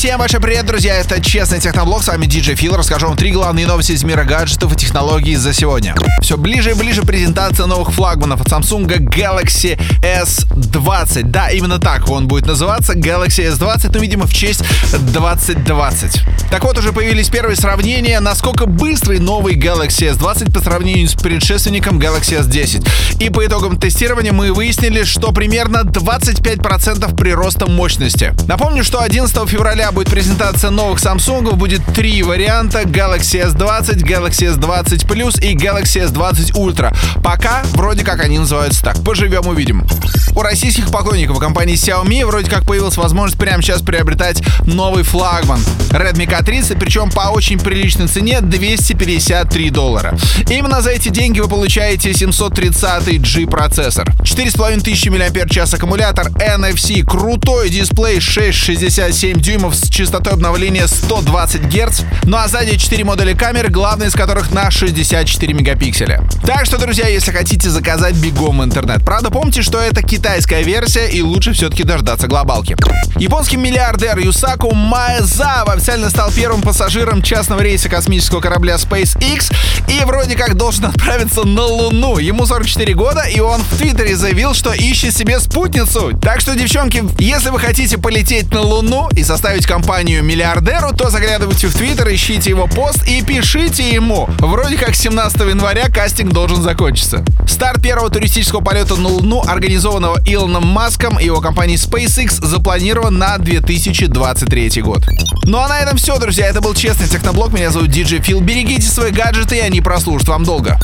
Всем большой привет, друзья! Это Честный Техноблог, с вами DJ Фил. Расскажу вам три главные новости из мира гаджетов и технологий за сегодня. Все ближе и ближе презентация новых флагманов от Samsung Galaxy S20. Да, именно так он будет называться, Galaxy S20, ну, видимо, в честь 2020. Так вот, уже появились первые сравнения, насколько быстрый новый Galaxy S20 по сравнению с предшественником Galaxy S10. И по итогам тестирования мы выяснили, что примерно 25% прироста мощности. Напомню, что 11 февраля будет презентация новых Samsung. Будет три варианта. Galaxy S20, Galaxy S20 Plus и Galaxy S20 Ultra. Пока вроде как они называются так. Поживем, увидим. У российских поклонников компании Xiaomi вроде как появилась возможность прямо сейчас приобретать новый флагман Redmi K30, причем по очень приличной цене 253 доллара. Именно за эти деньги вы получаете 730G процессор, 4500 мАч аккумулятор, NFC, крутой дисплей 6,67 дюймов с частотой обновления 120 Гц, ну а сзади 4 модуля камер, главный из которых на 64 мегапикселя. Так что, друзья, если хотите заказать бегом в интернет. Правда, помните, что это китайская версия и лучше все-таки дождаться глобалки. Японский миллиардер Юсаку Маэзава официально стал первым пассажиром частного рейса космического корабля SpaceX и вроде как должен отправиться на Луну. Ему 44 года, и он в Твиттере заявил, что ищет себе спутницу. Так что, девчонки, если вы хотите полететь на Луну и составить компанию миллиардеру, то заглядывайте в Твиттер, ищите его пост и пишите ему. Вроде как 17 января кастинг должен закончиться. Старт первого туристического полета на Луну, организованного Илоном Маском и его компанией SpaceX, запланирован на 2023 год. Ну а на этом все, друзья. Это был Честный Техноблог. Меня зовут DJ Фил. Берегите свои гаджеты, и они прослужат вам долго.